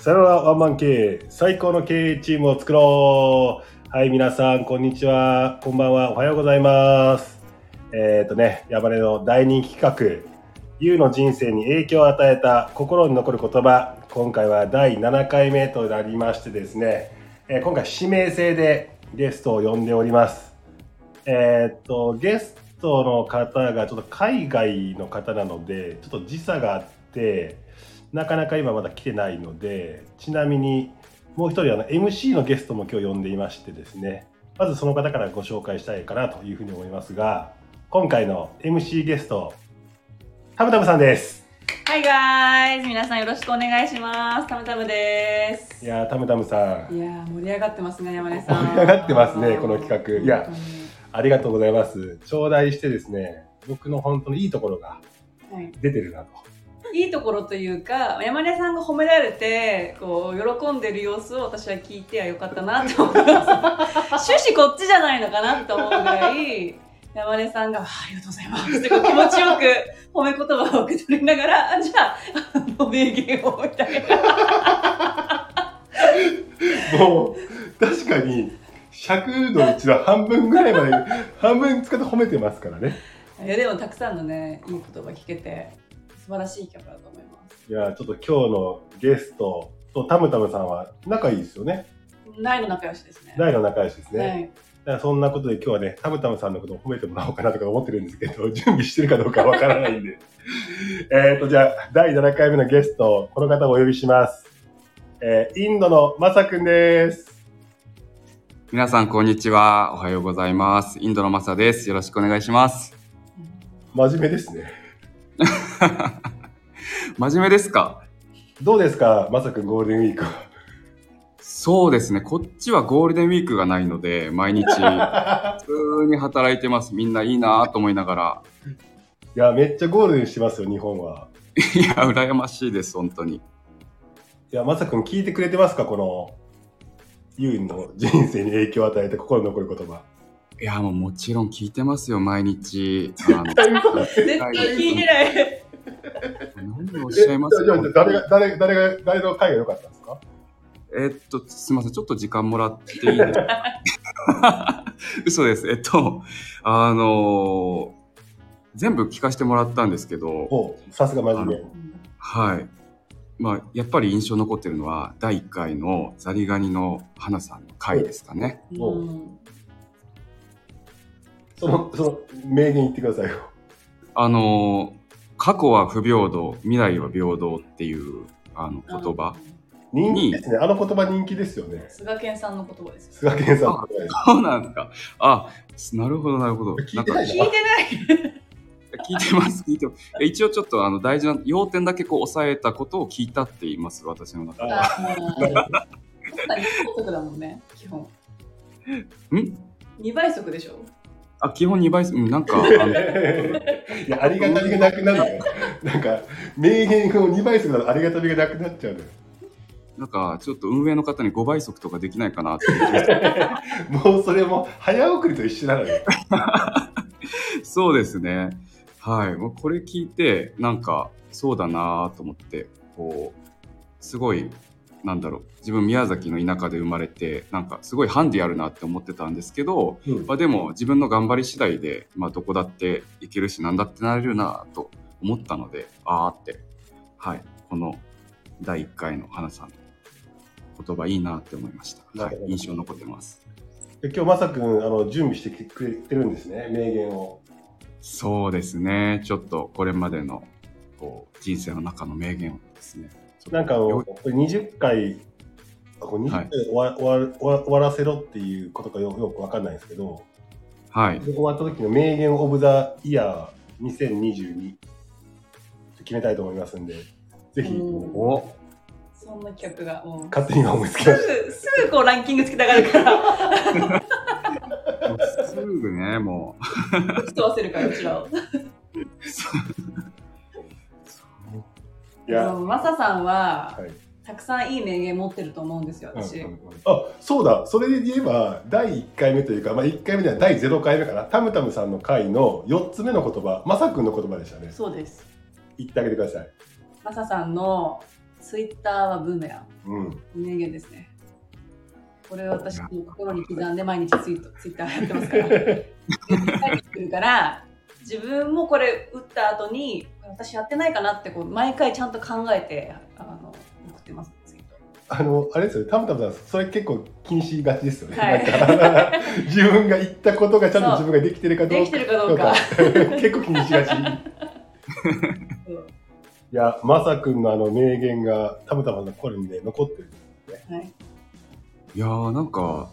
さよならワンマン経営、最高の経営チームを作ろうはい、皆さん、こんにちは。こんばんは。おはようございます。えっ、とね、山根の大人気企画、ゆうの人生に影響を与えた心に残る言葉、今回は第7回目となりましてですね、えー今回指名制でゲストを呼んでおります。えっ、と、ゲストの方がちょっと海外の方なので、ちょっと時差があって、なかなか今まだ来てないので、ちなみにもう一人あの MC のゲストも今日呼んでいましてですね、まずその方からご紹介したいかなというふうに思いますが、今回の MC ゲスト、タムタムさんです。Hi guys! 皆さんよろしくお願いします。タムタムです。いやー、タムタムさん、いやー盛り上がってますね、山根さん。盛り上がってますねこの企画いや本ありがとうございます。頂戴してですね、僕の本当にいいところが出てるなと。いいところというか、山根さんが褒められて、こう、喜んでる様子を私は聞いて、あ、よかったなって思います。趣旨こっちじゃないのかなと思うぐらい、山根さんが、あありがとうございますってこう気持ちよく褒め言葉を受け取りながら、あじゃあ、あの名言をみたいな。もう、確かに、尺のうちの半分ぐらいまで、半分使って褒めてますからね。いやでもたくさんのね、いい言葉聞けて、素晴らしい企画だと思います。いやー、ちょっと今日のゲストとタムタムさんは仲いいですよね。大の仲良しですね。大の仲良しですね。はい。だからそんなことで今日はね、タムタムさんのことを褒めてもらおうかなとか思ってるんですけど、準備してるかどうかわからないんで。えっと、じゃあ、第7回目のゲスト、この方をお呼びします。えーインドのまさくんです。皆さん、こんにちは。おはようございます。インドのマサです。よろしくお願いします。真面目ですね。真面目ですか？どうですか、まさくんゴールデンウィークは。そうですね。こっちはゴールデンウィークがないので、毎日、普通に働いてます。みんないいなと思いながら。いや、めっちゃゴールデンしてますよ、日本は。いや、羨ましいです、本当に。いや、まさくん聞いてくれてますか？この、ユーの人生に影響を与えて心に残る言葉。いや、もうもちろん聞いてますよ、毎日。絶対聞いてない。何をおっしゃいますじゃあじゃあ誰が、誰、誰が、誰の回が良かったんですか？えっと、すみません。ちょっと時間もらっていいですか？嘘です。えっと、あのー全部聞かせてもらったんですけど、おさすが真面目。はい。まあ、やっぱり印象残ってるのは、第1回のザリガニの花さんの回ですかね。おうんその、その、名言言ってくださいよ。あのー過去は不平等、未来は平等っていうあの言葉。人気ですね。あの言葉人気ですよね。菅健さんの言葉です。菅健さんの言葉です。そうなんですか。あ、なるほど、なるほど。聞いてない聞いてない。聞いてます、聞いてます。え一応ちょっとあの大事な要点だけこう押さえたことを聞いたって言います、私の中で。ああ、2倍速だもんね、基本。ん2倍速でしょあ、基本2倍す、うん、なんか、あの いや、ありがたみがなくなるのよ。なんか、名言を2倍するとありがたみがなくなっちゃうのよ。なんかちょっと運営の方に5倍速とかできないかなって言ってもうそれも早送りと一緒なのよ。そうですね。はい。もうこれ聞いて、なんか、そうだなと思って、こう、すごい、なんだろう、自分宮崎の田舎で生まれて、なんかすごいハンディあるなって思ってたんですけど、うんまあでも自分の頑張り次第で、まあどこだって行けるし、なんだってなれるなと思ったので、あーって、はい。この第1回の花さんの言葉いいなって思いました。はい印象残ってます。で今日まさくん、あの、準備してきてくれてるんですね、名言を。そうですね。ちょっとこれまでのこう人生の中の名言をですね。なんかあの、よこれ20回、あこれ20回終わ,、終わる終わ終わらせろっていうことかよよくわかんないんですけど、はい。で終わった時の名言オブザイヤー2022決めたいと思いますんで、ぜひ、うんおそんな企画が。もう勝手に今思いつきすました。ぐ、すぐこうランキングつけたがるから、すぐね、も 人合わせるから、うちらを。う。いや、マサさんは、はいたくさんいい名言持ってると思うんですよ、私。うんうんうんあそうだ、それで言えば、第1回目というか、まあ、1回目では第0回目かな、タムタムさんの回の4つ目の言葉、まさくんの言葉でしたね。そうです。言ってあげてください。マサさんのツイッターはブーメラン。うん。名言ですね。これを私の心に刻んで毎日ツイート、ツイッターやってますから。から、自分もこれ打った後に、私やってないかなってこう、毎回ちゃんと考えて、あの、送ってます、ツイート。あの、あれですよね、たむたむさん、それ結構気にしがちですよね。はいなんか 自分が言ったことがちゃんと自分ができてるかどうか。できてるかどうか。結構気にしがち。いや、まさくんのあの名言がたむたむの心にね、残ってる。はい。いやーなんか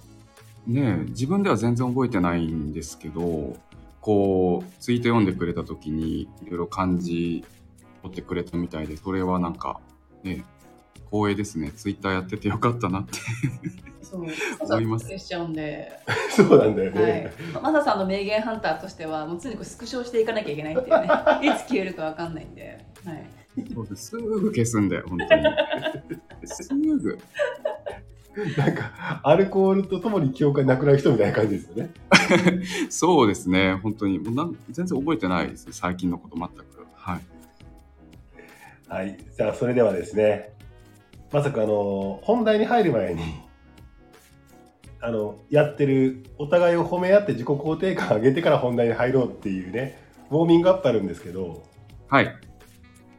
ね自分では全然覚えてないんですけどこうツイート読んでくれた時にいろいろ感じ取ってくれたみたいでそれはなんかね光栄ですねツイッターやっててよかったなってそう。思いますしちゃうんで。そうなんだよはいね。。マサさんの名言ハンターとしては、もう常にこうスクショしていかなきゃいけないっていうね。いつ消えるかわかんないんで。はい。そうですすぐ消すんだよ本当にすぐ なんか、アルコールとともに記憶がなくなる人みたいな感じですよね。そうですね。本当に。もうなん全然覚えてないです。ね最近のこと全く。はい。はい。じゃあ、それではですね、まさかあの、本題に入る前に、あの、やってる、お互いを褒め合って自己肯定感上げてから本題に入ろうっていうね、ウォーミングアップあるんですけど、はい。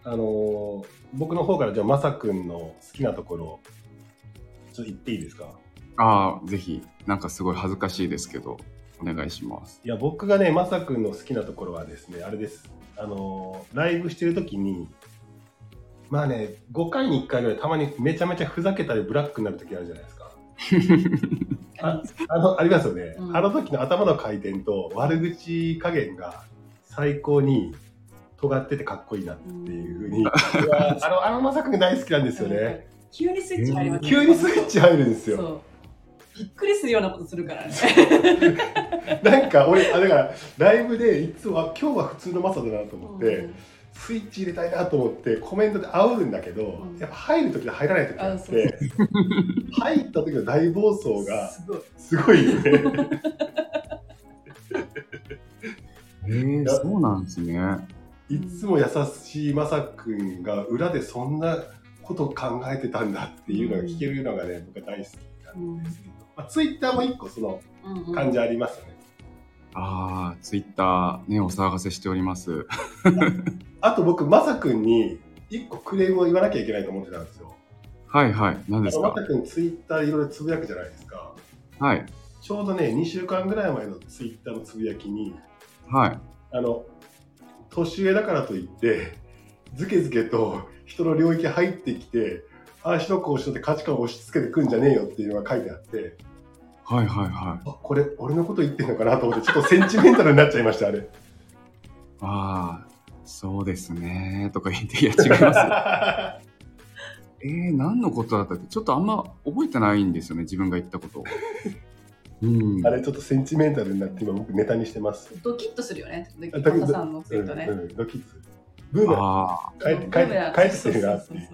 あの、僕の方からじゃあ、まさくんの好きなところ、ちょっと言っていいですか？ああぜひなんかすごい恥ずかしいですけどお願いしますいや、僕がね、まさくんの好きなところはですね、あれです。あの、ライブしてる時に、まあね、5回に1回ぐらいたまにめちゃめちゃふざけたりブラックになる時あるじゃないですか。ああの、ありますよね。うんあの時の頭の回転と悪口加減が最高に尖っててかっこいいなっていうふうに、う わあの、あのまさくん大好きなんですよね。急にスイッチ入りますね急にスイッチ入るんですよ。そう。びっくりするようなことするからね。なんか俺、あだからライブでいつもあ今日は普通のマサだなと思って、うんスイッチ入れたいなと思ってコメントで煽るんだけど、うんやっぱ入る時と入らない時があっあそうて入った時の大暴走がすごい。すごいよね。えー、そうなんですねいつも優しいまさくんが裏でそんなこと考えてたんだっていうのが聞けるのがね、僕は大好きなんですけど、まあ、ツイッターも一個そのうんうん感じありますよね。ああ、ツイッターね、お騒がせしております。あと僕、まさくんに一個クレームを言わなきゃいけないと思ってたんですよ。はいはい。何ですか？まさくんツイッターいろいろつぶやくじゃないですか。はい。ちょうどね、2週間ぐらい前のツイッターのつぶやきに、はい。あの、年上だからといって、ずけずけと人の領域入ってきて、ああしろこうしろって価値観を押し付けてくんじゃねえよっていうのが書いてあって、はいはいはい。あ、これ俺のこと言ってんのかなと思って、ちょっとセンチメンタルになっちゃいました、あれ。ああ、そうですね。とか言って、いや違います。えー、何のことだったっけ？ちょっとあんま覚えてないんですよね、自分が言ったこと。うん。あれちょっとセンチメンタルになって今僕ネタにしてます。ドキッとするよね。ドキあドキッとさんのツイートね。うんうん、ドキッとする。ブーメランああ、帰って帰って帰ってきてるなっていう。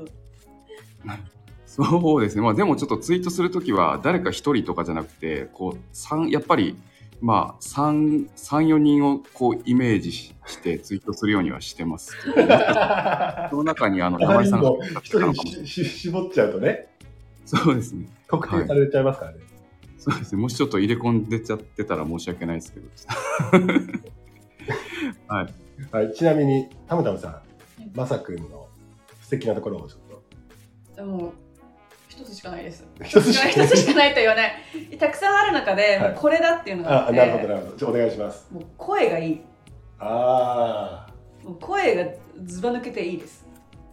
そうですね。まあでもちょっとツイートするときは誰か一人とかじゃなくて、こう、三、やっぱり、まあ、三、三、四人をこうイメージししてツイートするようにはしてますけど。その中にあの、あまりにもが一人しし絞っちゃうとね、そうですね。特定されちゃいますからね。そうですね。もしちょっと入れ込んでちゃってたら申し訳ないですけど。はい。はい、ちなみに、たむたむさん、まさくんの素敵なところをちょっと。でも一つしかないです。一つしかない一つしかないと言わない。たくさんある中で、はいこれだっていうのがああ、って、なるほど、なるほど。じゃあお願いします。もう声がいい。ああ、もう声がずば抜けていいです。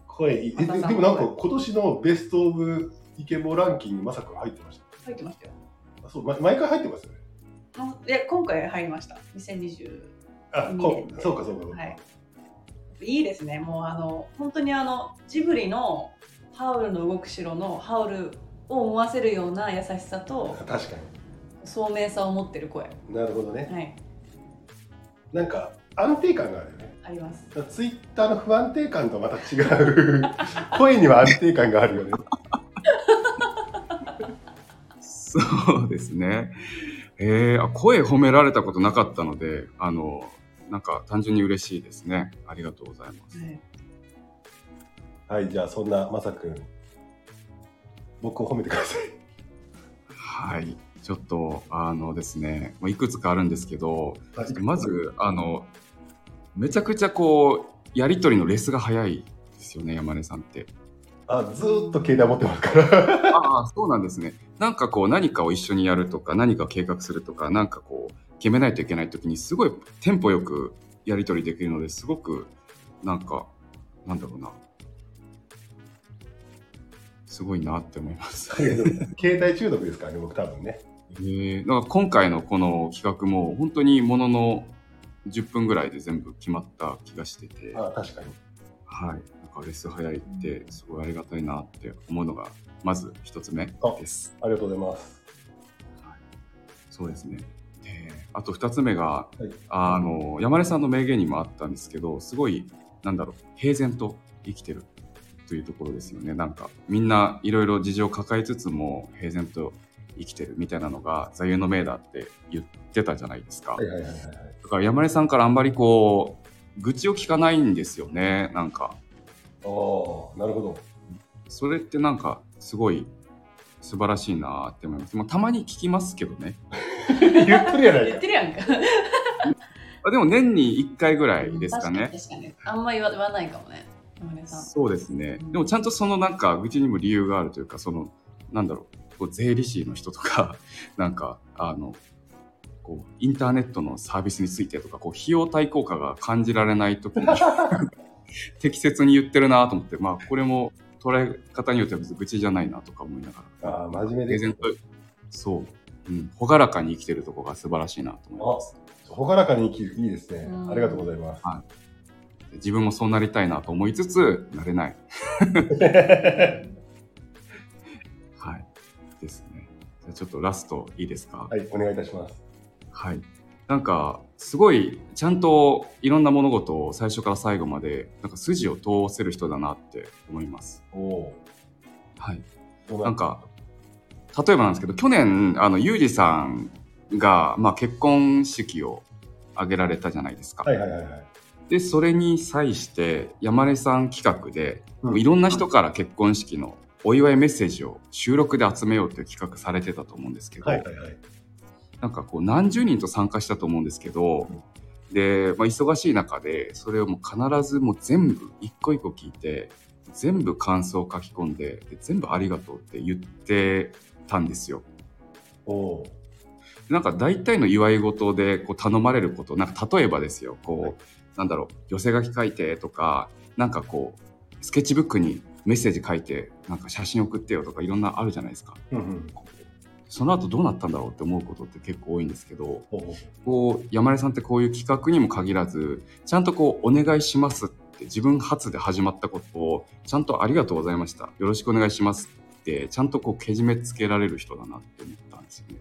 声いい。えでもなんか今年のベストオブイケボランキングまさくん入ってまし入ってましたよ。た。あそう、ま、毎回入ってますよね。あで今回入りました。2020。あ、二こ年でそうかそうかそうか。はい。いいですね。もうあの本当にあのジブリのハウルの動く城のハウルを思わせるような優しさと確か聡明さを持ってる声。に。なるほどね。はい。なんか安定感があるよね。あります。ツイッターの不安定感とまた違う 声には安定感があるよね。そうですね。えー、あ声褒められたことなかったので、あの、なんか単純に嬉しいですね。ありがとうございます。はい。はい、じゃあそんなまさくん、僕を褒めてください。はい。ちょっと、あのですね、まあいくつかあるんですけど、まず、あの、めちゃくちゃこう、やりとりのレスが早いですよね、山根さんって。あ、ずーっと携帯持ってますから。ああ、そうなんですね。なんかこう、何かを一緒にやるとか、何かを計画するとか、なんかこう、決めないといけないときに、すごいテンポよくやりとりできるのですごく、なんか、なんだろうな。すごいなって思います。携帯中毒ですからね、僕多分ね。えー、だから今回のこの企画も本当にものの10分ぐらいで全部決まった気がしてて、はい、あ確かに。なんかレス早いってすごいありがたいなって思うのがまず一つ目です。ありがとうございます。はい、そうですね。であと二つ目が、はい、あの山根さんの名言にもあったんですけど、すごいなんだろう平然と生きてるというところですよね。なんかみんないろいろ事情を抱えつつも平然と生きてるみたいなのが座右の銘だって言ってたじゃないですか。はいはいはいはい、だから山根さんからあんまりこう愚痴を聞かないんですよね。なんか。ああ、なるほど。それってなんかすごい素晴らしいなって思います。もうたまに聞きますけどね。言ってるやないか。言ってるやんか。あでも年に1回ぐらいですかね。確かにあんま言わないかもね。そうですね。でもちゃんとそのなんか愚痴にも理由があるというか、そのなんだろう、こう税理士の人とか、なんかあの、こうインターネットのサービスについてとか、こう費用対効果が感じられないときに適切に言ってるなと思って、まあこれも捉え方によっては別に愚痴じゃないなとか思いながら。ああ、真面目です、ね。そう。うん。ほがらかに生きてるとこが素晴らしいなと思います。ほがらかに生きる、いいですね。ありがとうございます。はい、自分もそうなりたいなと思いつつ、なれない。はい。ですね。じゃあちょっとラストいいですか？はい、お願いいたします。はい。なんか、すごい、ちゃんといろんな物事を最初から最後まで、なんか筋を通せる人だなって思います。おはい。なんか、例えばなんですけど、去年、あの、ゆうじさんが、まあ、結婚式を挙げられたじゃないですか。はいはいはい、はい。で、それに際して、山根さん企画で、うん、いろんな人から結婚式のお祝いメッセージを収録で集めようという企画されてたと思うんですけど、はいはいはい、なんかこう何十人と参加したと思うんですけど、うん、で、まあ、忙しい中でそれをもう必ずもう全部一個一個聞いて全部感想を書き込んでで全部ありがとうって言ってたんですよ。おなんか大体の祝い事でこう頼まれることなんか例えばですよこう、はい、なんだろう寄せ書き書いてとかなんかこうスケッチブックにメッセージ書いてなんか写真送ってよとかいろんなあるじゃないですか。うんうん、その後どうなったんだろうって思うことって結構多いんですけど、こう山根さんってこういう企画にも限らずちゃんとこうお願いしますって自分発で始まったことをちゃんとありがとうございました。よろしくお願いしますってちゃんとこうけじめつけられる人だなって思ったんですよね。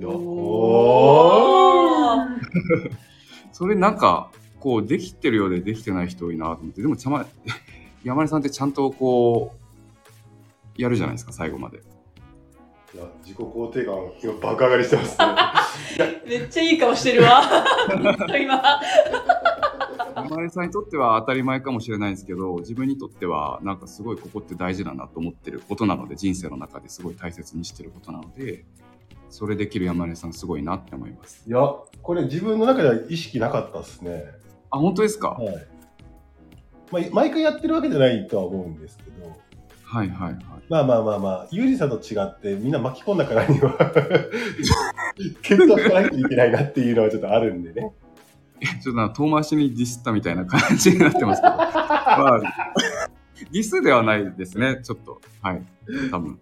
それなんかこうできてるようでできてない人多いなと思って。でもちゃま 山根さんってちゃんとこうやるじゃないですか最後まで。いや自己肯定感今爆上がりしてます、ね、めっちゃいい顔してるわ。今山根さんにとっては当たり前かもしれないんですけど自分にとってはなんかすごいここって大事だなと思ってることなので人生の中ですごい大切にしてることなのでそれできる山根さんすごいなって思います。いやこれ自分の中では意識なかったですね。あ本当ですか、はい。まあ、毎回やってるわけじゃないとは思うんですけど。はいはいはい。まあまあまあまあ、ユージさんと違ってみんな巻き込んだからには結果しないといけないなっていうのはちょっとあるんでね。ちょっと遠回しにディスったみたいな感じになってますけど。まあ、ディスではないですね、ちょっと。はい。多分。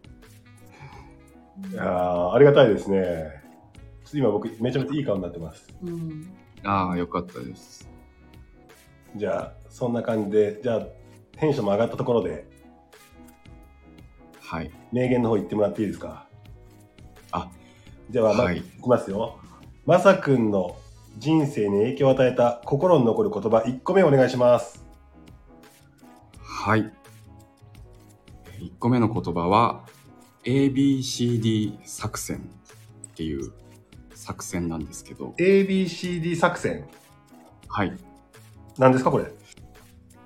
いやありがたいですね。ちょっと今僕めちゃめちゃいい顔になってます。うん、ああ、よかったです。じゃあ、そんな感じで、じゃあ、テンションも上がったところで、はい。名言の方言ってもらっていいですか？あ、じゃあ、まはいいきますよ。まさくんの人生に影響を与えた心に残る言葉1個目お願いします。はい。1個目の言葉は、ABCD 作戦っていう作戦なんですけど、ABCD 作戦。はい。何ですかこれ？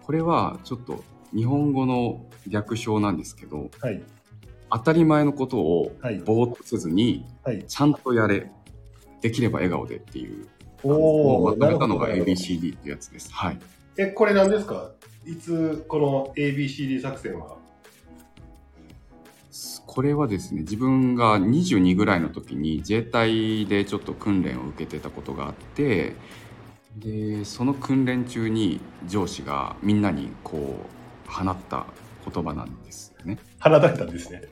これはちょっと日本語の略称なんですけど、はい。当たり前のことをはい。ぼーっとせずにはい。ちゃんとやれできれば笑顔でっていうおまとめたのが ABCD ってやつです。はい。え、これ何ですか？いつ、この ABCD 作戦は？これはですね自分が22ぐらいの時に自衛隊でちょっと訓練を受けてたことがあってでその訓練中に上司がみんなにこう放った言葉なんですよね。放たれたんですね。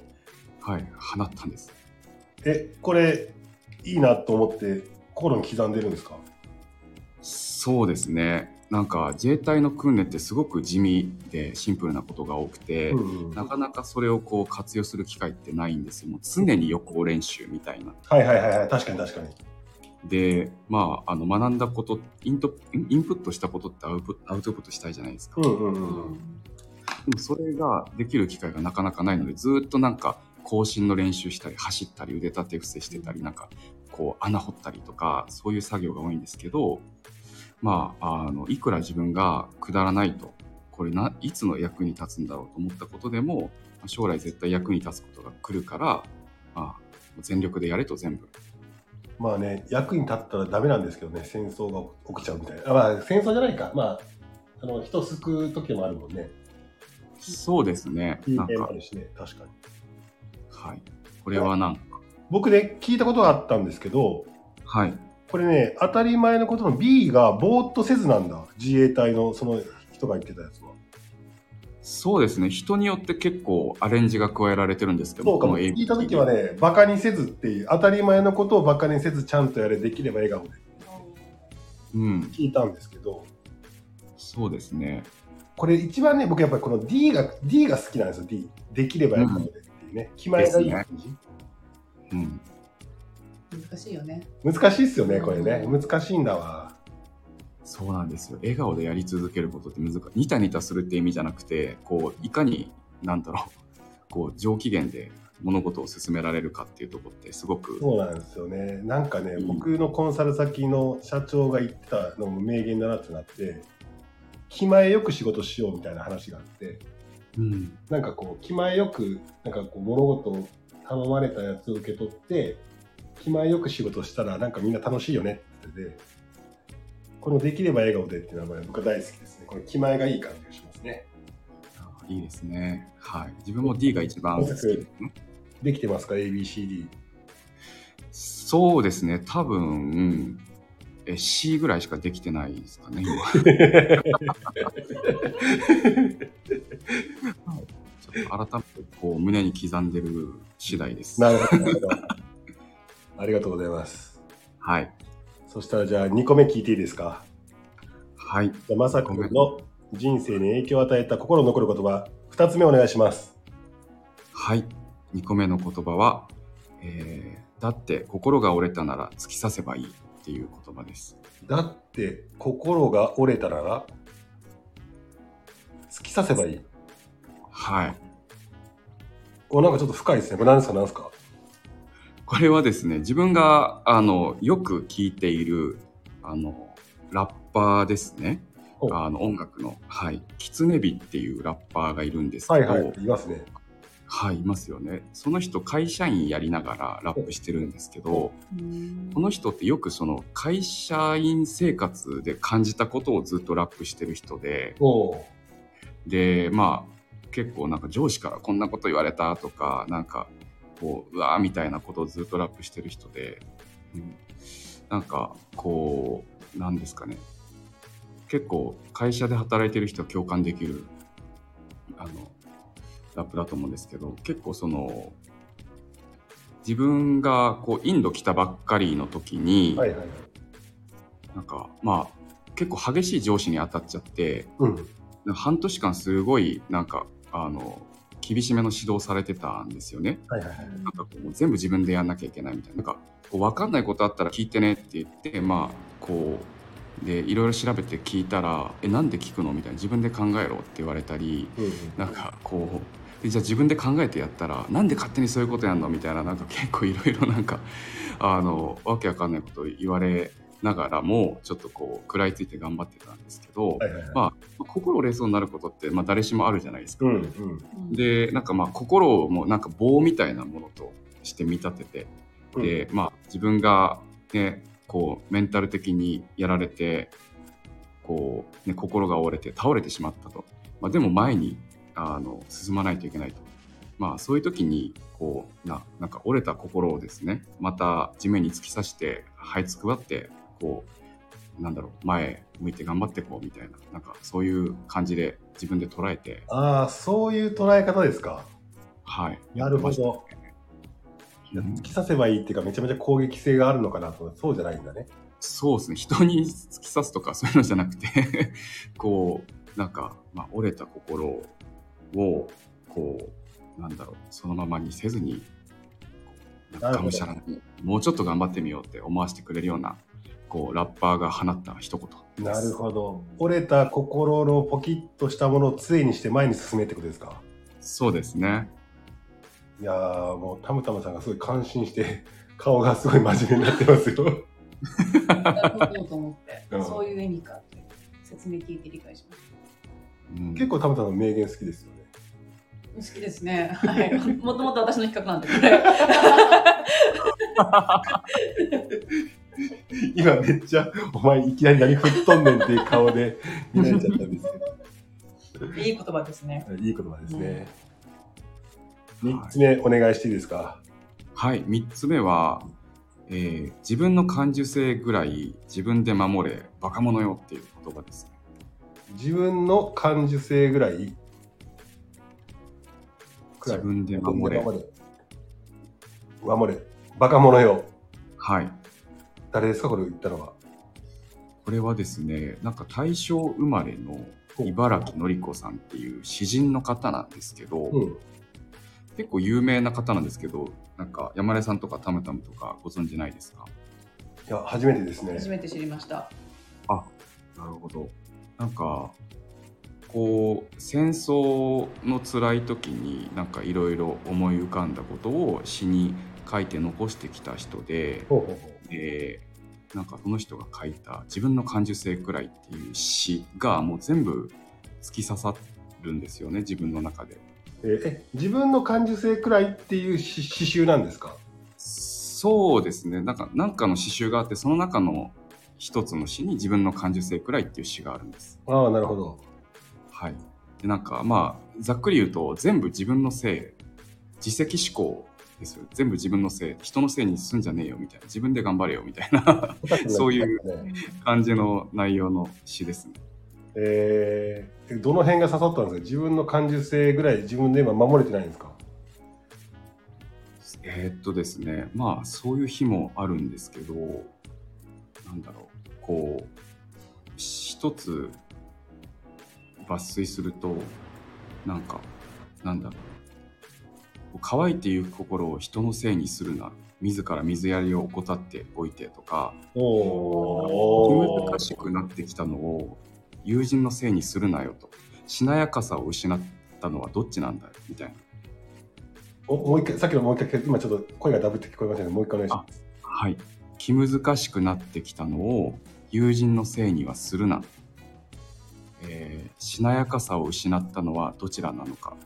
はい放ったんです。え、これ、いいなと思って、心に刻んでるんですか？そうですねなんか自衛隊の訓練ってすごく地味でシンプルなことが多くて、うんうんなかなかそれをこう活用する機会ってないんですよもう常に予行練習みたいなはいはいはいはい。確かに確かに。で、まあ、あの学んだことイントインプットしたことってアウトアウトプットしたいじゃないですか、うんうんううん。んでもそれができる機会がなかなかないのでずっとなんか更新の練習したり走ったり腕立て伏せしてたりなんかこう穴掘ったりとかそういう作業が多いんですけどまああのいくら自分がくだらないとこれないつの役に立つんだろうと思ったことでも将来絶対役に立つことが来るから、まあ、全力でやれと全部まあね、役に立ったらダメなんですけどね、戦争が起きちゃうみたいな。あまあ、戦争じゃないか。まあ、あの、人救う時もあるもんね。そうですねなんかね、確かに。はいこれはなんか僕ね、聞いたことがあったんですけど、はいこれね、当たり前のことの B がぼーっとせずなんだ。自衛隊のその人が言ってたやつは。そうですね人によって結構アレンジが加えられてるんですけどそうかも。聞いた時はね、バカにせずっていう、当たり前のことをバカにせずちゃんとやれ、できれば笑顔でうん聞いたんですけど、そうですねこれ一番ね、僕やっぱりこの D が、D が好きなんですよ、D。できれば笑顔でっていうね。気前がいい感じ。うん難しいよね。難しいっすよね、これね。難しいんだわ。そうなんですよ笑顔でやり続けることって難しいニタニタするって意味じゃなくてこういかになんだろうこう上機嫌で物事を進められるかっていうところってすごくそうなんですよね。なんかね、うん僕のコンサル先の社長が言ってたのも名言だなってなって、気前よく仕事しようみたいな話があって、うんなんかこう、気前よく、なんかこう、物事を頼まれたやつを受け取って、気前よく仕事したら、なんかみんな楽しいよねって言ってて、このできれば笑顔でっていうのは僕は大好きですね。この気前がいい感じがしますね。あいいですねはい自分も D が一番好きですねできてますか ?ABCD。そうですね多分え C ぐらいしかできてないですかね今 ちょっと改めてこう胸に刻んでる次第ですなるほど。なるほどありがとうございます。はいそしたらじゃあ2個目聞いていいですか？はいじゃあまさくんの人生に影響を与えた心残る言葉、2つ目お願いします。はい。2個目の言葉は、えーだって心が折れたなら突き刺せばいいっていう言葉です。だって心が折れたなら突き刺せばいい。はい。お、なんかちょっと深いですね。これ何ですか？何ですか？これはですね、自分が、あの、よく聴いている、あの、ラッパーですね。おあの、音楽の、はい。キツネビっていうラッパーがいるんですけど、はいはい。いますね。はい、いますよね。その人、会社員やりながらラップしてるんですけど、この人ってよくその会社員生活で感じたことをずっとラップしてる人で、で、まあ、結構なんか上司からこんなこと言われたとか、なんか、こう、うわーみたいなことをずっとラップしてる人で、うん、なんか、こう、なんですかね。結構会社で働いてる人は共感できる、あの、ラップだと思うんですけど、結構その、自分がこうインド来たばっかりの時に、はいはい。なんかまあ結構激しい上司に当たっちゃってうん。半年間すごいなんかあの厳しめの指導されてたんですよね。はいはいはい。なんかこう全部自分でやんなきゃいけないみたいな。なんかこう分かんないことあったら聞いてねって言ってまあこうでいろいろ調べて聞いたら「えなんで聞くの?」みたいな自分で考えろって言われたりうんうんなんかこうでじゃあ自分で考えてやったらなんで勝手にそういうことやんのみたいななんか結構いろいろなんかあのわけわかんないこと言われながらもちょっとこう食らいついて頑張ってたんですけど、はいはいはい。まあ、心折れそうになることって、まあ、誰しもあるじゃないですか。うんうん。うんでなんかまあ心をもうなんか棒みたいなものとして見立てて、うんでまあ自分がねこうメンタル的にやられてこう、ね、心が折れて倒れてしまったと、まあ、でも前にあの進まないといけないと、まあ、そういう時にこうななんか折れた心をですねまた地面に突き刺して這いつくばってこうなんだろう前向いて頑張っていこうみたいななんかそういう感じで自分で捉えてああ、そういう捉え方ですか？はいなるほど。突き刺せばいいっていうか、めちゃめちゃ攻撃性があるのかなと、そうじゃないんだね。そうですね人に突き刺すとかそういうのじゃなくて こうなんか、まあ、折れた心をこうなんだろうそのままにせずにがむしゃらにもうちょっと頑張ってみようって思わせてくれるようなこうラッパーが放った一言なるほど。折れた心のポキッとしたものを杖にして前に進めってことですか？そうですねいやー、もう、たむたむさんがすごい感心して、顔がすごい真面目になってますよ。なるほどと思って、うんそういう意味かって説明聞いて理解しましうん結構たむたむの名言好きですよね。た。好きですね。はい。もともと私の企画なんで、これ。今めっちゃ、お前いきなり何吹っ飛んねんっていう顔で見られちゃったんですけいい言葉ですね。ど、いい言葉ですね。三つ目お願いしていいですか？はい3つ目は、えー自分の感受性ぐらい自分で守れバカ者よっていう言葉ですね自分の感受性ぐらい？自分で守れ守れ。守れ。バカ者よ。はい誰ですか？これ言ったのは。これはですねなんか大正生まれの茨城のり子さんっていう詩人の方なんですけど、うん。結構有名な方なんですけどなんか山根さんとかたむたむとかご存知ないですか？いや、初めてですね。初めて知りました。なるほどなんかこう戦争の辛い時になんかいろいろ思い浮かんだことを詩に書いて残してきた人で、ほうほうほう。えーなんかその人が書いた「自分の感受性くらい」っていう詩がもう全部突き刺さるんですよね自分の中で。えーえ自分の感受性くらいっていう詩詩集なんですか？そうですねなんかなんかの詩集があってその中の一つの詩に自分の感受性くらいっていう詩があるんです。ああ、なるほど。はい、でなんかまあざっくり言うと全部自分のせい自責思考ですよ全部自分のせい人のせいにすんじゃねえよみたいな自分で頑張れよみたいな そういうね。感じの内容の詩ですね。えー、えどの辺が刺さったんですか？自分の感受性ぐらい自分で今守れてないんですか？えーっとですねまあそういう日もあるんですけどなんだろうこう一つ抜粋するとなんかなんだろう乾いてゆく心を人のせいにするな自ら水やりを怠っておいてとかお難しくなってきたのを友人のせいにするなよとしなやかさを失ったのはどっちなんだよみたいなおもう一回、さっきのもう一回、今ちょっと声がダブって聞こえましたね。もう一回お願いします。はい。気難しくなってきたのを友人のせいにはするな。えーしなやかさを失ったのはどちらなのか。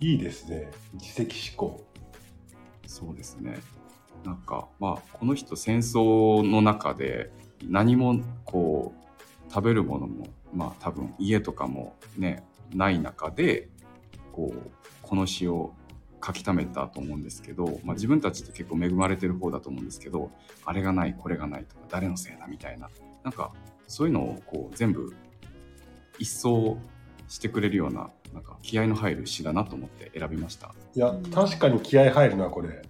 いいですね。自責思考。そうですね。なんか、まあ、この人戦争の中で何もこう、食べるものも、まあ多分家とかもね、ない中で、こう、この詩を書き溜めたと思うんですけど、まあ、自分たちって結構恵まれてる方だと思うんですけどあれがないこれがないとか誰のせいだみたいななんかそういうのをこう全部一掃してくれるようななんか気合の入る詩だなと思って選びました。いや、確かに気合入るな、これ。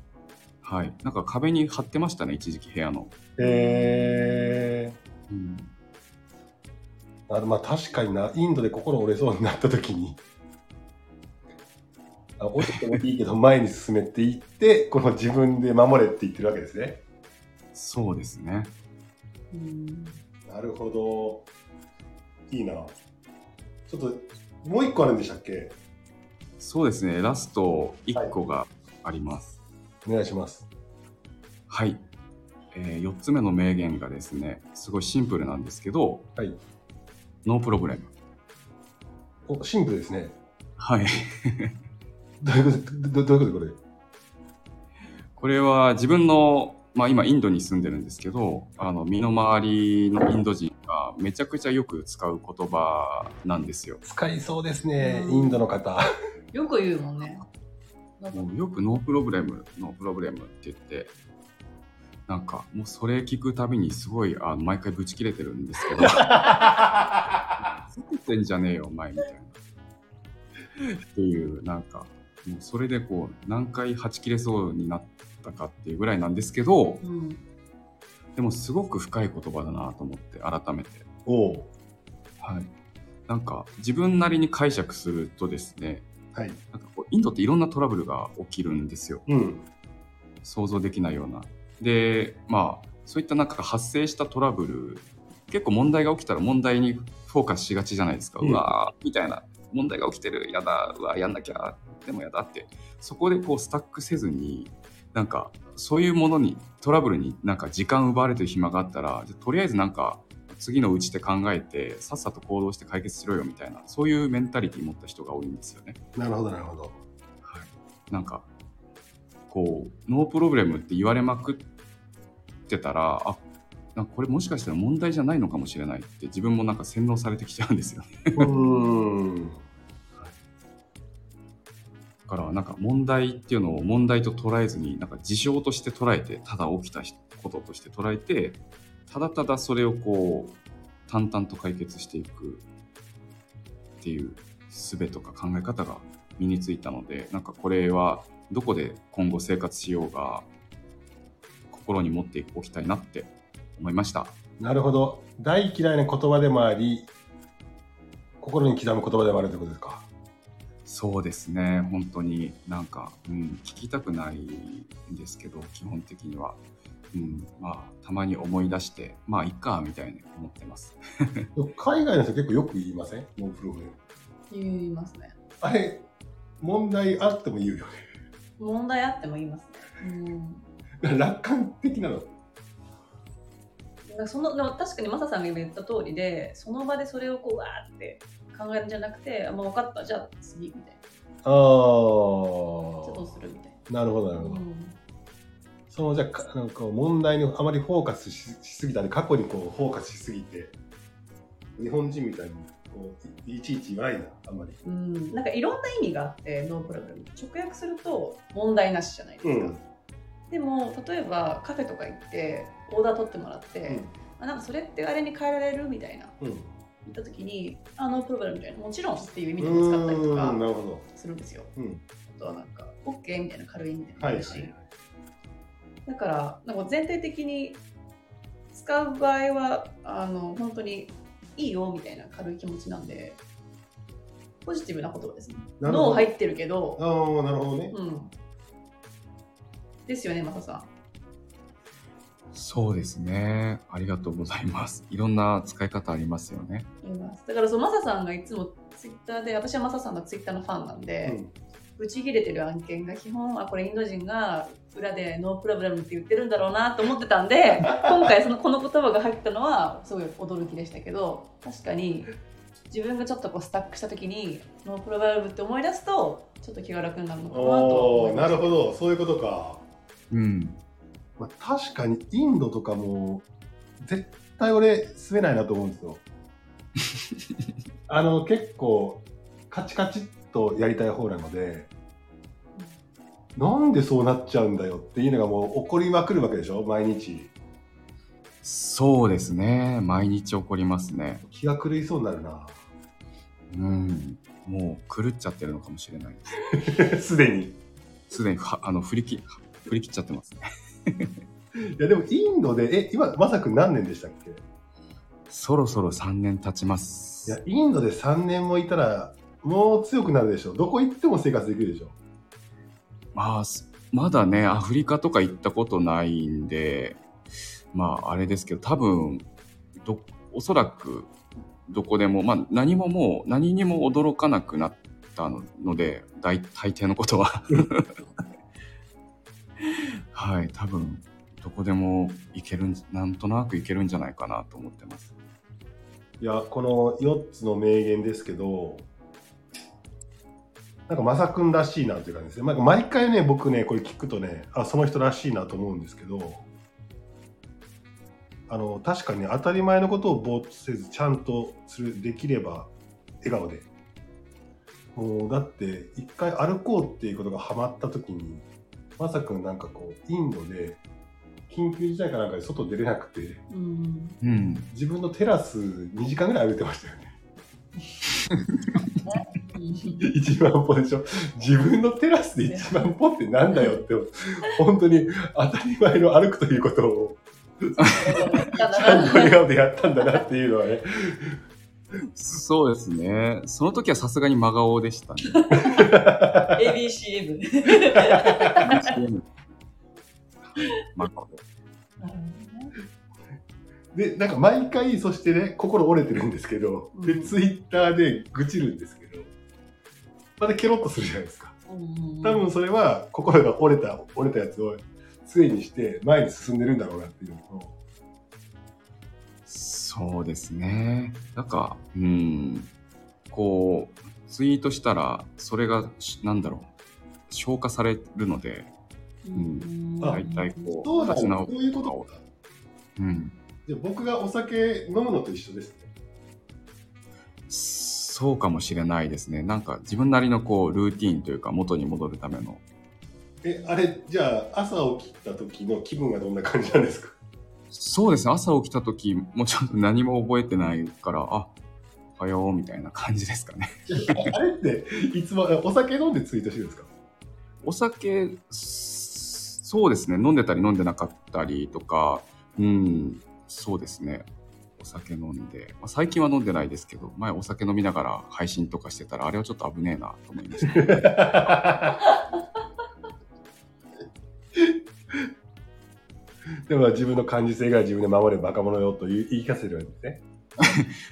はい。なんか壁に貼ってましたね一時期部屋の、えうん、ー、あのまあ確かにな、インドで心折れそうになった時に、あ折れてもいいけど前に進めていって、この自分で守れって言ってるわけですね。そうですね。うん。なるほど。いいな。ちょっと、もう一個あるんでしたっけ？そうですねラスト1個がありますお願いします。はい、え4つ目の名言がですねすごいシンプルなんですけど、はいノープロブレム。おシンプルですね。はい。どういうこと？どどういうことこれ？これは自分の、まあ今インドに住んでるんですけど、あの、身の回りのインド人がめちゃくちゃよく使う言葉なんですよ。使いそうですね、うんインドの方。よく言うもんね。なんかもうよく no problem、no problem って言って、なんかもうそれ聞くたびにすごい、あの毎回ブチ切れてるんですけど、ふざけてんじゃねえよ、お前みたいな。っていう、なんか、もうそれでこう、何回はち切れそうになったかっていうぐらいなんですけど、うん。でもすごく深い言葉だなと思って、改めて。おうはい。なんか、自分なりに解釈するとですね、はい。なんかこうインドっていろんなトラブルが起きるんですよ。うん。想像できないような。で、まあ、そういったなんか発生したトラブル、結構問題が起きたら問題にフォーカスしがちじゃないですか。ううんわーみたいな。問題が起きてる、やだ、うわやんなきゃ、でもやだって。そこでこうスタックせずに、なんか、そういうものに、トラブルになんか時間奪われてる暇があったら、じゃあとりあえずなんか、次のうちで考えて、さっさと行動して解決しろよみたいな、そういうメンタリティ持った人が多いんですよね。なるほど、なるほど。はい、なんかこうノープロブレムって言われまくってたらあなんかこれもしかしたら問題じゃないのかもしれないって自分もなんか洗脳されてきちゃうんですよねうーん。からなんか問題っていうのを問題と捉えずになんか事象として捉えてただ起きたこととして捉えてただただそれをこう淡々と解決していくっていう術とか考え方が身についたのでなんかこれはどこで今後生活しようが心に持っておきたいなって思いましたなるほど。大嫌いな言葉でもあり、心に刻む言葉でもあるということですか？そうですね本当になんか、うん、聞きたくないんですけど基本的には、うん、まあたまに思い出してまあいっかみたいに思ってます 海外の人結構よく言いません？ノープログレム。言いますね。あれ、問題あっても言うよ問題あっても言いますね。うん。ね。楽観的なの？そのでも確かにマサさんが今言った通りでその場でそれをこうわーって考えるんじゃなくてあもう分かったじゃあ次みたいな。あじゃあどうあ。する？みたいな。るほど、なな、るほど。うん。そのじゃあかなんか問題にあまりフォーカスししすぎたり過去にこうフォーカスしすぎて日本人みたいにこういいちいち言わないなあんまり。うん、なんかいろんな意味があってノープログラム直訳すると問題なしじゃないですか、うんでも例えばカフェとか行ってオーダー取ってもらって、あなんかそれってあれに変えられるみたいなうん言った時にあノープログラムみたいなもちろんっていう意味でうんも使ったりとかするんですよ。うん。あとはなんか OK みたいな軽い意味でもあるし、はいはい。はい。だからなんか全体的に使う場合はあの本当にいいよみたいな軽い気持ちなんでポジティブな言葉ですね。脳入ってるけど。ああなるほどね。うん。ですよねマサさんそうですね。ありがとうございます。いろんな使い方ありますよね。います。だからそうマサさんがいつもツイッターで私はマサさんのツイッターのファンなんで、うん。ブチ切れてる案件が基本はこれインド人が裏で no problem って言ってるんだろうなと思ってたんで 今回そのこの言葉が入ったのはすごい驚きでしたけど確かに自分がちょっとこうスタックした時に no problem って思い出すとちょっと気が楽になるのかなとはおー思いました。なるほど。そういうことか、うんまあ、確かにインドとかも絶対俺住めないなと思うんですよ。あの結構カチカチっとやりたい方なのでなんでそうなっちゃうんだよっていうのがもう起こりまくるわけでしょ？毎日。そうですね。毎日起こりますね。気が狂いそうになるな。うん。もう狂っちゃってるのかもしれない。で すすでに。すでにはあの振り切振り切っちゃってますねいやでもインドでえ今まさくん何年でしたっけ？そろそろ3年経ちます。いやインドで3年もいたらもう強くなるでしょ。どこ行っても生活できるでしょ。まあ、すまだね、アフリカとか行ったことないんで、まあ、あれですけど、多分、ど、おそらく、どこでも、まあ、何ももう、何にも驚かなくなったのので、大、大抵のことは。はい、多分、どこでも行けるん、なんとなく行けるんじゃないかなと思ってます。いや、この4つの名言ですけど、なんか、まさくんらしいなっていう感じですね。まあ毎回ね、僕ね、これ聞くとね、あ、その人らしいなと思うんですけど、あの、確かに当たり前のことをぼーっとせず、ちゃんとする、できれば、笑顔で。もう、だって、一回歩こうっていうことがハマった時に、まさくんなんかこう、インドで、緊急事態かなんかで外出れなくて、うん。うん。自分のテラス2時間ぐらい歩いてましたよね。1万歩でしょ自分のテラスで1万歩ってなんだよって、本当に当たり前の歩くということを、ちゃんと笑顔でやったんだなっていうのはね、そうですね。その時はさすがに真顔でしたね。ABCM。真顔で、なんか毎回、そしてね、心折れてるんですけど、で、うんツイッターで愚痴るんですけど、またケロッとするじゃないですか。多分それは、心が折れた、折れたやつを、杖にして前に進んでるんだろうなっていうのと、そうですね。なんか、うん、こう、ツイートしたら、それが、しなんだろう、消化されるので、うんあ大体こう、そうだ、立ち直そういうこと？か。うん。じゃあ僕がお酒飲むのと一緒ですね。そうかもしれないですね。なんか自分なりのこう、ルーティーンというか、元に戻るための。え、あれ、じゃあ朝起きた時の気分がどんな感じなんですか？そうですね。朝起きた時、もうちょっと何も覚えてないから、あ、おはようみたいな感じですかね。あれって、いつもお酒飲んでツイートしてるんですか？お酒、すそうですね。飲んでたり飲んでなかったりとか、うん、そうですね。お酒飲んで、まあ、最近は飲んでないですけど、前お酒飲みながら配信とかしてたら、あれはちょっと危ねえなと思いました。でも自分の感受性が自分で守れバカ者よと言い言い聞かせるんですね。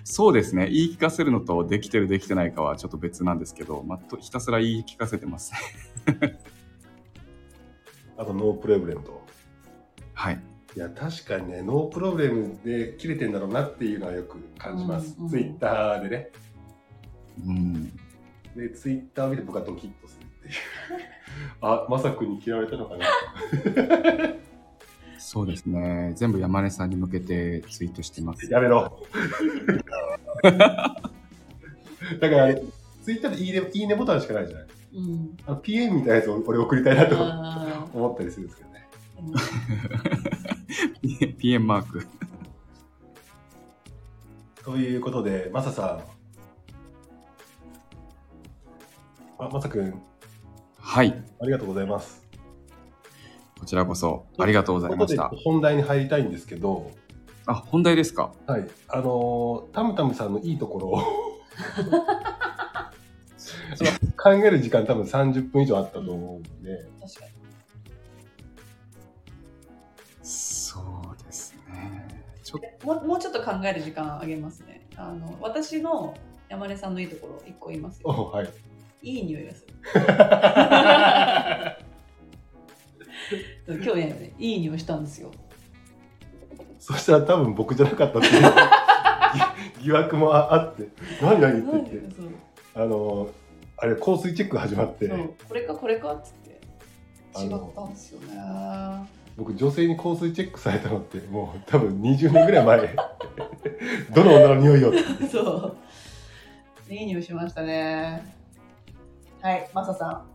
そうですね。言い聞かせるのとできてるできてないかはちょっと別なんですけど、まあ、とひたすら言い聞かせてます。あと no problem と。はい。いや、確かにね、 no problem で切れてんだろうなっていうのはよく感じます。うんうんツイッターでね。うん。で、ツイッターを見て僕はドキッとするっていう。あ、まさくんに嫌われたのかな。そうですね。全部山根さんに向けてツイートしてます。やめろ。だからあれ、ツイッターでいいねいいねボタンしかないじゃない。うん。あの PM みたいなやつを俺送りたいなとあ思ったりするんですけどね。ー PM マーク。ということで、マサさん。あ、マサ君、はい。ありがとうございます。こちらこそありがとうございました本題に入りたいんですけど、あ、本題ですか？はい。あのータムタムさんのいいところを その考える時間多分30分以上あったと思うんで、確かに。そうですね。ちょっもうもうちょっと考える時間あげますね。あの私の山根さんのいいところ一個言いますよ。おはい。いい匂いがする。今日ね、いい匂いしたんですよ。そしたら多分僕じゃなかったっていう。疑 疑惑もああって、何何って言って、あのーあれ、香水チェック始まって、これかこれかっつって。違ったんですよね。僕女性に香水チェックされたのってもう多分20年ぐらい前。どの女の匂いよって。そう。いい匂いしましたね。はい、マサさん。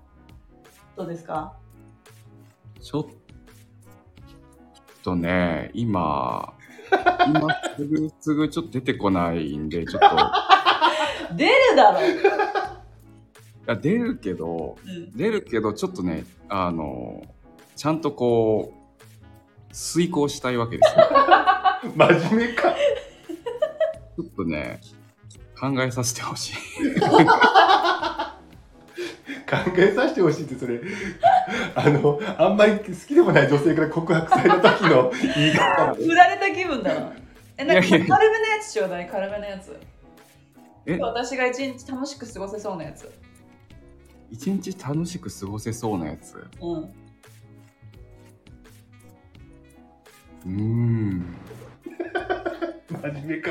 どうですか？ちょっとね、今、今すぐすぐちょっと出てこないんで、ちょっと、い 出るだろ。や出るけど、うん。出るけど、ちょっとね、あの、ちゃんとこう、遂行したいわけですよ。真面目か。ちょっとね、考えさせてほしい。考えさせてほしいってそれあのあんまり好きでもない女性から告白された時の言い方振られた気分だな。え、なんか軽めのやつちょうだい、軽めのやつ。え？私が一日楽しく過ごせそうなやつ。一日楽しく過ごせそうなやつ？うん。うーん。真面目か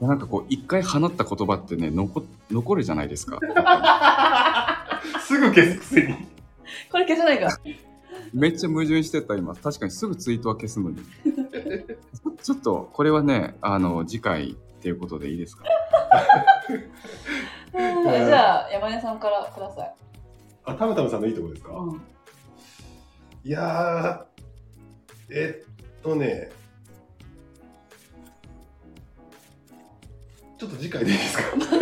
やなんかこう一回放った言葉ってね残残るじゃないですかすぐ消すくせに。これ消せないか。めっちゃ矛盾してた今確かにすぐツイートは消すのにちょっとこれはねあの次回っていうことでいいですか？じゃあ、山根さんからください。あ、たむたむさんのいいところですか、うん。いやー、えっとね、ちょっと次回でいいですか？二人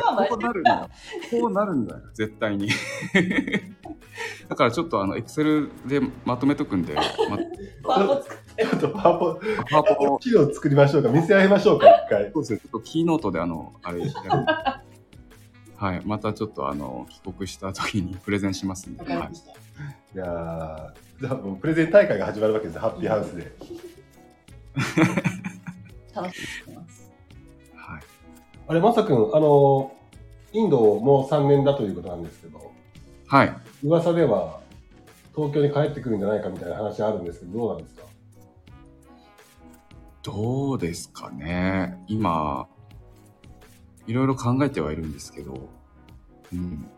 ともこうなるんだよ。こうなるんだよ。絶対に。だからちょっとあのエクセルでまとめとくんで、ま、パワポ作って。ちょっとパワポ、パワポ。を資料作りましょうか、見せ合いましょうか、一回。そうです。ねちょっとキーノートであのあれはい。またちょっとあの帰国した時にプレゼンしますんで、はいわかりま、した。い。やー、じゃあもうプレゼン大会が始まるわけです、ハッピーハウスで。楽しみにしてます。はい、あれ、まさくん、あの、インドもう3年だということなんですけど、はい。噂では東京に帰ってくるんじゃないかみたいな話あるんですけど、どうなんですか？どうですかね。今いろいろ考えてはいるんですけど、うん、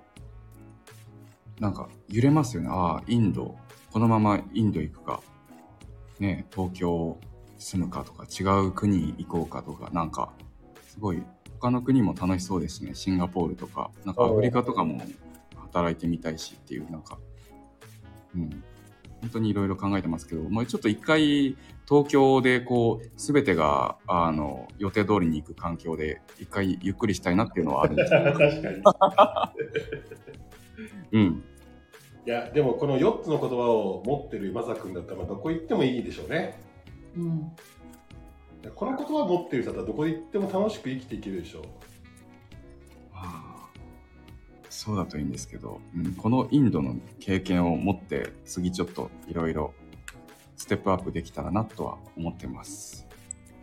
なんか揺れますよね。ああインド。このままインド行くか。ね東京住むかとか違う国行こうかとかなんかすごい他の国も楽しそうですしねシンガポールとかなんかアフリカとかも働いてみたいしっていうなんかうん本当にいろいろ考えてますけど、もうちょっと一回東京でこう全てがあの予定通りに行く環境で一回ゆっくりしたいなっていうのはあるんですよ。確かに。うん。いや、でもこの4つの言葉を持ってるまさくんだったら、まあどこ行ってもいいでしょうね。うん。この言葉を持ってる人だったらどこ行っても楽しく生きていけるでしょう。ああそうだといいんですけど、うん、このインドの経験を持って次ちょっといろいろステップアップできたらなとは思ってます。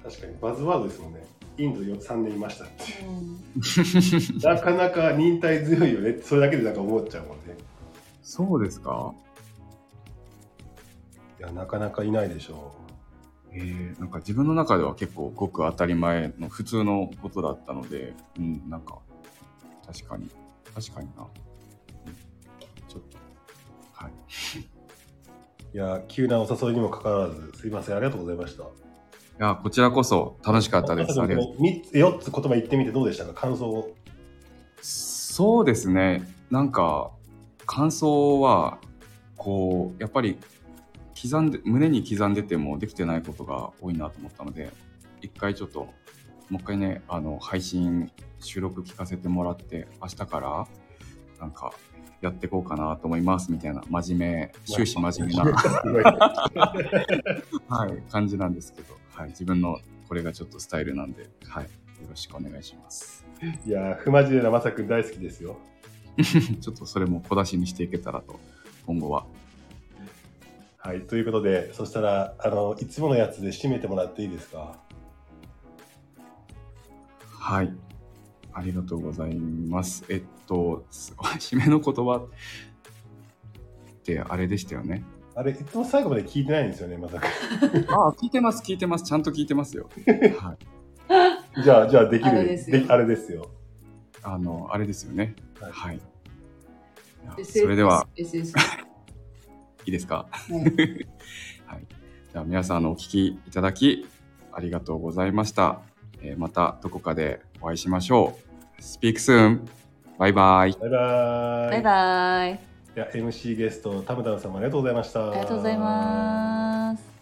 確かにバズワードですもんね。インド3年いましたって。うん なかなか忍耐強いよねってそれだけでなんか思っちゃうもんね。そうですか？いや、なかなかいないでしょえー、なんか自分の中では結構ごく当たり前の普通のことだったので、うん、なんか確かに確かにな、うん、ちょっとはい。う。いや、急なお誘いにもかかわらず、すいません、ありがとうございました。いやこちらこそ楽しかったです。ありがとう3つ、4つ言葉言ってみてどうでしたか？感想を。そうですね。なんか、感想は、こう、やっぱり、刻んで、胸に刻んでてもできてないことが多いなと思ったので、一回ちょっと、もう一回ね、あの、配信、収録聞かせてもらって、明日から、なんか、やっていこうかなと思いますみたいな、真面目、終始真面目な、はい、感じなんですけど、はい、自分のこれがちょっとスタイルなんで、はい、よろしくお願いします。いや、不真面目なまさくん大好きですよ。ちょっとそれも小出しにしていけたらと、今後は。はい、ということで、そしたら、あの、いつものやつで締めてもらっていいですか？はい。ありがとうございます。えっと、す 締めの言葉ってあれでしたよね？あれ、いつも最後まで聞いてないんですよね、まさくあ あ、聞いてます、聞いてます。ちゃんと聞いてますよ。はい。ん。じゃあ、じゃあ、できる。あれですよあれですよ。あの、あれですよね。はいはい。それでは、SS。いいですか？はい はい。じゃあ皆さんあのお聞きいただきありがとうございました。えーまたどこかでお会いしましょう。Speak soon! バイバイ。バイバーイ。バイバイ。いや、MC ゲスト、タムタムさんもありがとうございました。ありがとうございます。